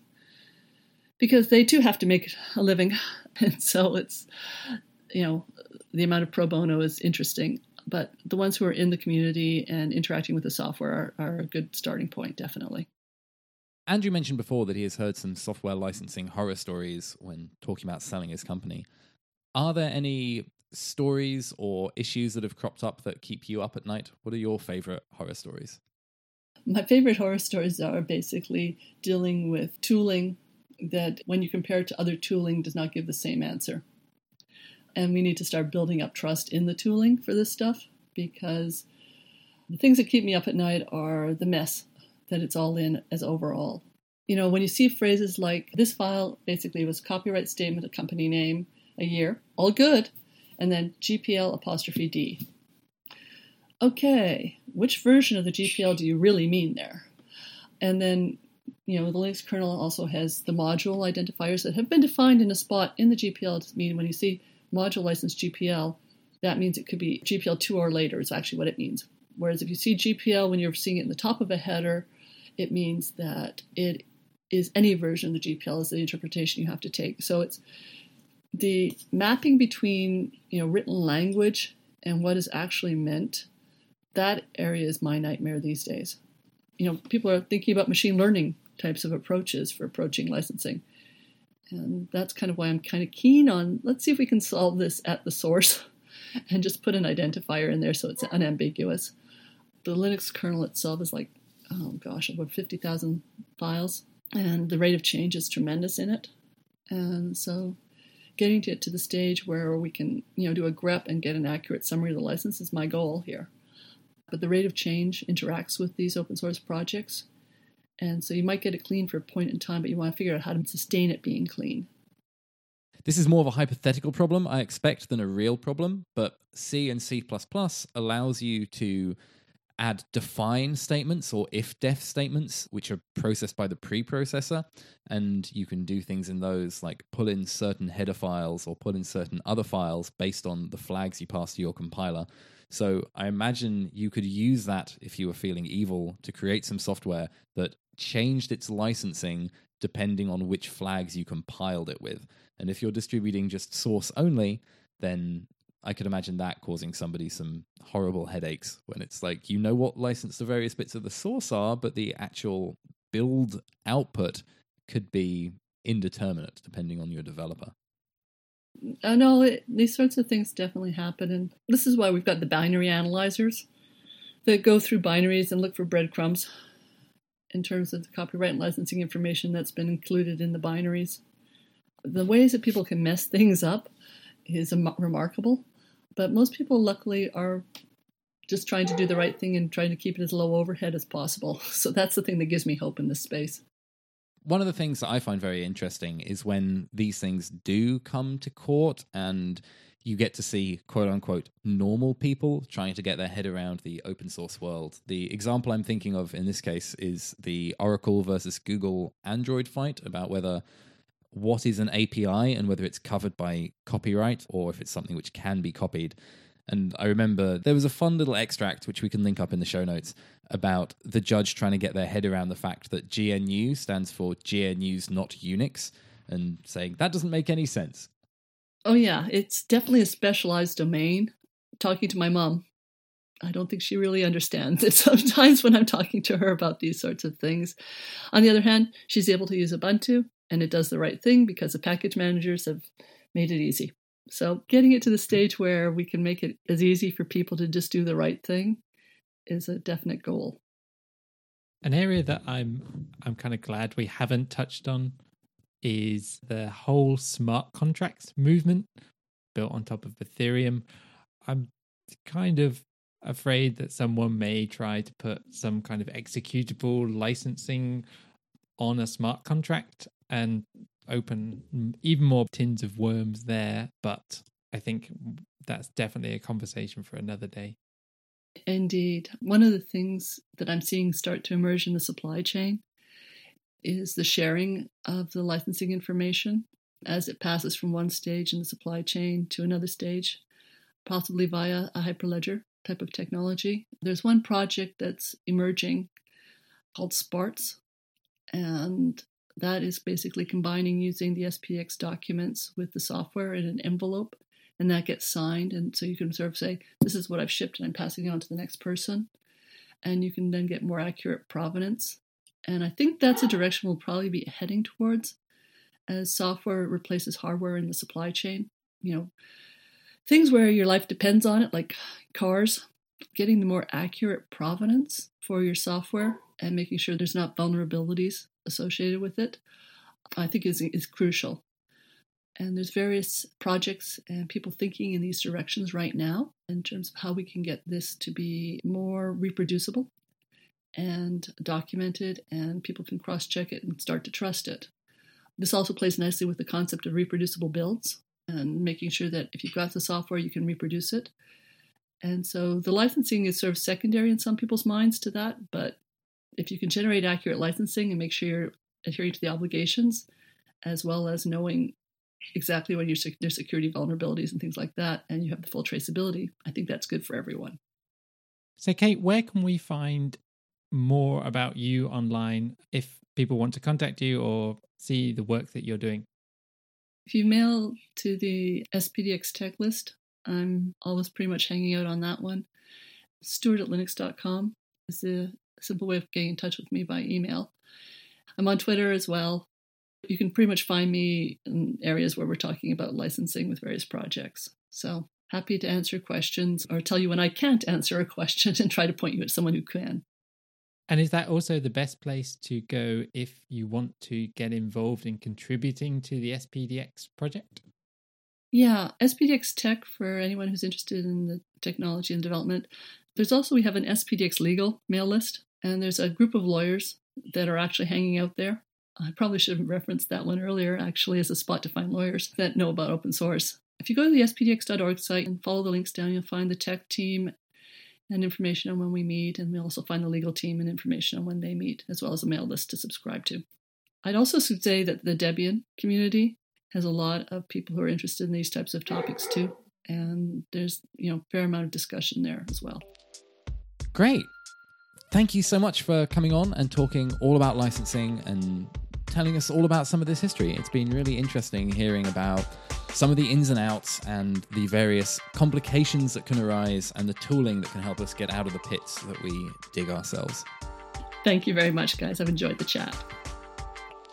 because they too have to make a living, [laughs] and so it's you know the amount of pro bono is interesting. But the ones who are in the community and interacting with the software are, are a good starting point, definitely. Andrew mentioned before that he has heard some software licensing horror stories when talking about selling his company. Are there any stories or issues that have cropped up that keep you up at night? What are your favorite horror stories? My favorite horror stories are basically dealing with tooling that, when you compare it to other tooling, does not give the same answer. And we need to start building up trust in the tooling for this stuff because the things that keep me up at night are the mess that it's all in as overall. You know, when you see phrases like this file basically was copyright statement, a company name, a year, all good, and then GPL apostrophe D okay, which version of the GPL do you really mean there? And then, you know, the Linux kernel also has the module identifiers that have been defined in a spot in the GPL to mean when you see module license GPL, that means it could be GPL 2 or later, is actually what it means. Whereas if you see GPL when you're seeing it in the top of a header, it means that it is any version of the GPL is the interpretation you have to take. So it's the mapping between you know written language and what is actually meant that area is my nightmare these days. You know, people are thinking about machine learning types of approaches for approaching licensing. And that's kind of why I'm kind of keen on let's see if we can solve this at the source [laughs] and just put an identifier in there so it's unambiguous. The Linux kernel itself is like, oh gosh, about 50,000 files. and the rate of change is tremendous in it. And so getting it to the stage where we can, you know, do a grep and get an accurate summary of the license is my goal here. But the rate of change interacts with these open source projects. And so you might get it clean for a point in time, but you want to figure out how to sustain it being clean. This is more of a hypothetical problem, I expect, than a real problem, but C and C allows you to add define statements or if def statements, which are processed by the preprocessor. And you can do things in those like pull in certain header files or pull in certain other files based on the flags you pass to your compiler. So I imagine you could use that if you were feeling evil to create some software that changed its licensing depending on which flags you compiled it with. And if you're distributing just source only, then I could imagine that causing somebody some horrible headaches when it's like you know what license the various bits of the source are, but the actual build output could be indeterminate depending on your developer. I know it, these sorts of things definitely happen, and this is why we've got the binary analyzers that go through binaries and look for breadcrumbs in terms of the copyright and licensing information that's been included in the binaries. The ways that people can mess things up is remarkable. But most people, luckily, are just trying to do the right thing and trying to keep it as low overhead as possible. [laughs] So that's the thing that gives me hope in this space. One of the things that I find very interesting is when these things do come to court and you get to see quote unquote normal people trying to get their head around the open source world. The example I'm thinking of in this case is the Oracle versus Google Android fight about whether what is an API and whether it's covered by copyright or if it's something which can be copied. And I remember there was a fun little extract, which we can link up in the show notes, about the judge trying to get their head around the fact that GNU stands for GNU's not Unix and saying that doesn't make any sense. Oh, yeah, it's definitely a specialized domain. Talking to my mom, I don't think she really understands it [laughs] sometimes when I'm talking to her about these sorts of things. On the other hand, she's able to use Ubuntu and it does the right thing because the package managers have made it easy. So, getting it to the stage where we can make it as easy for people to just do the right thing is a definite goal. An area that I'm I'm kind of glad we haven't touched on is the whole smart contracts movement built on top of Ethereum. I'm kind of afraid that someone may try to put some kind of executable licensing on a smart contract and open even more tins of worms there. But I think that's definitely a conversation for another day. Indeed. One of the things that I'm seeing start to emerge in the supply chain is the sharing of the licensing information as it passes from one stage in the supply chain to another stage, possibly via a hyperledger type of technology. There's one project that's emerging called SPARTS, and that is basically combining using the SPDX documents with the software in an envelope, and that gets signed. And so you can sort of say, This is what I've shipped, and I'm passing it on to the next person. And you can then get more accurate provenance. And I think that's a direction we'll probably be heading towards as software replaces hardware in the supply chain. You know, things where your life depends on it, like cars, getting the more accurate provenance for your software and making sure there's not vulnerabilities associated with it, I think is, is crucial. And there's various projects and people thinking in these directions right now in terms of how we can get this to be more reproducible and documented, and people can cross check it and start to trust it. This also plays nicely with the concept of reproducible builds and making sure that if you've got the software, you can reproduce it. And so the licensing is sort of secondary in some people's minds to that, but if you can generate accurate licensing and make sure you're adhering to the obligations, as well as knowing exactly when your there's security vulnerabilities and things like that, and you have the full traceability, I think that's good for everyone. So, Kate, where can we find more about you online if people want to contact you or see the work that you're doing? If you mail to the SPDX tech list, I'm always pretty much hanging out on that one. Stewart at linux.com is the simple way of getting in touch with me by email. I'm on Twitter as well. You can pretty much find me in areas where we're talking about licensing with various projects. So happy to answer questions or tell you when I can't answer a question [laughs] and try to point you at someone who can. And is that also the best place to go if you want to get involved in contributing to the SPDX project? Yeah, SPDX Tech for anyone who's interested in the technology and development. There's also, we have an SPDX legal mail list, and there's a group of lawyers that are actually hanging out there. I probably should have referenced that one earlier, actually, as a spot to find lawyers that know about open source. If you go to the spdx.org site and follow the links down, you'll find the tech team and information on when we meet, and we also find the legal team and information on when they meet, as well as a mail list to subscribe to. I'd also say that the Debian community has a lot of people who are interested in these types of topics too, and there's you know a fair amount of discussion there as well. Great. Thank you so much for coming on and talking all about licensing and telling us all about some of this history. It's been really interesting hearing about some of the ins and outs and the various complications that can arise and the tooling that can help us get out of the pits that we dig ourselves. Thank you very much, guys. I've enjoyed the chat.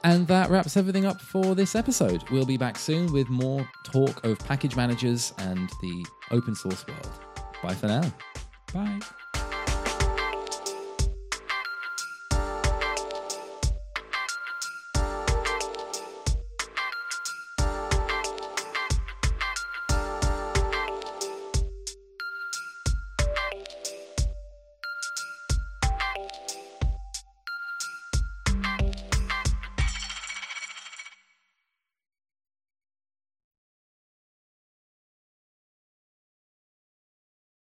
And that wraps everything up for this episode. We'll be back soon with more talk of package managers and the open source world. Bye for now. Bye.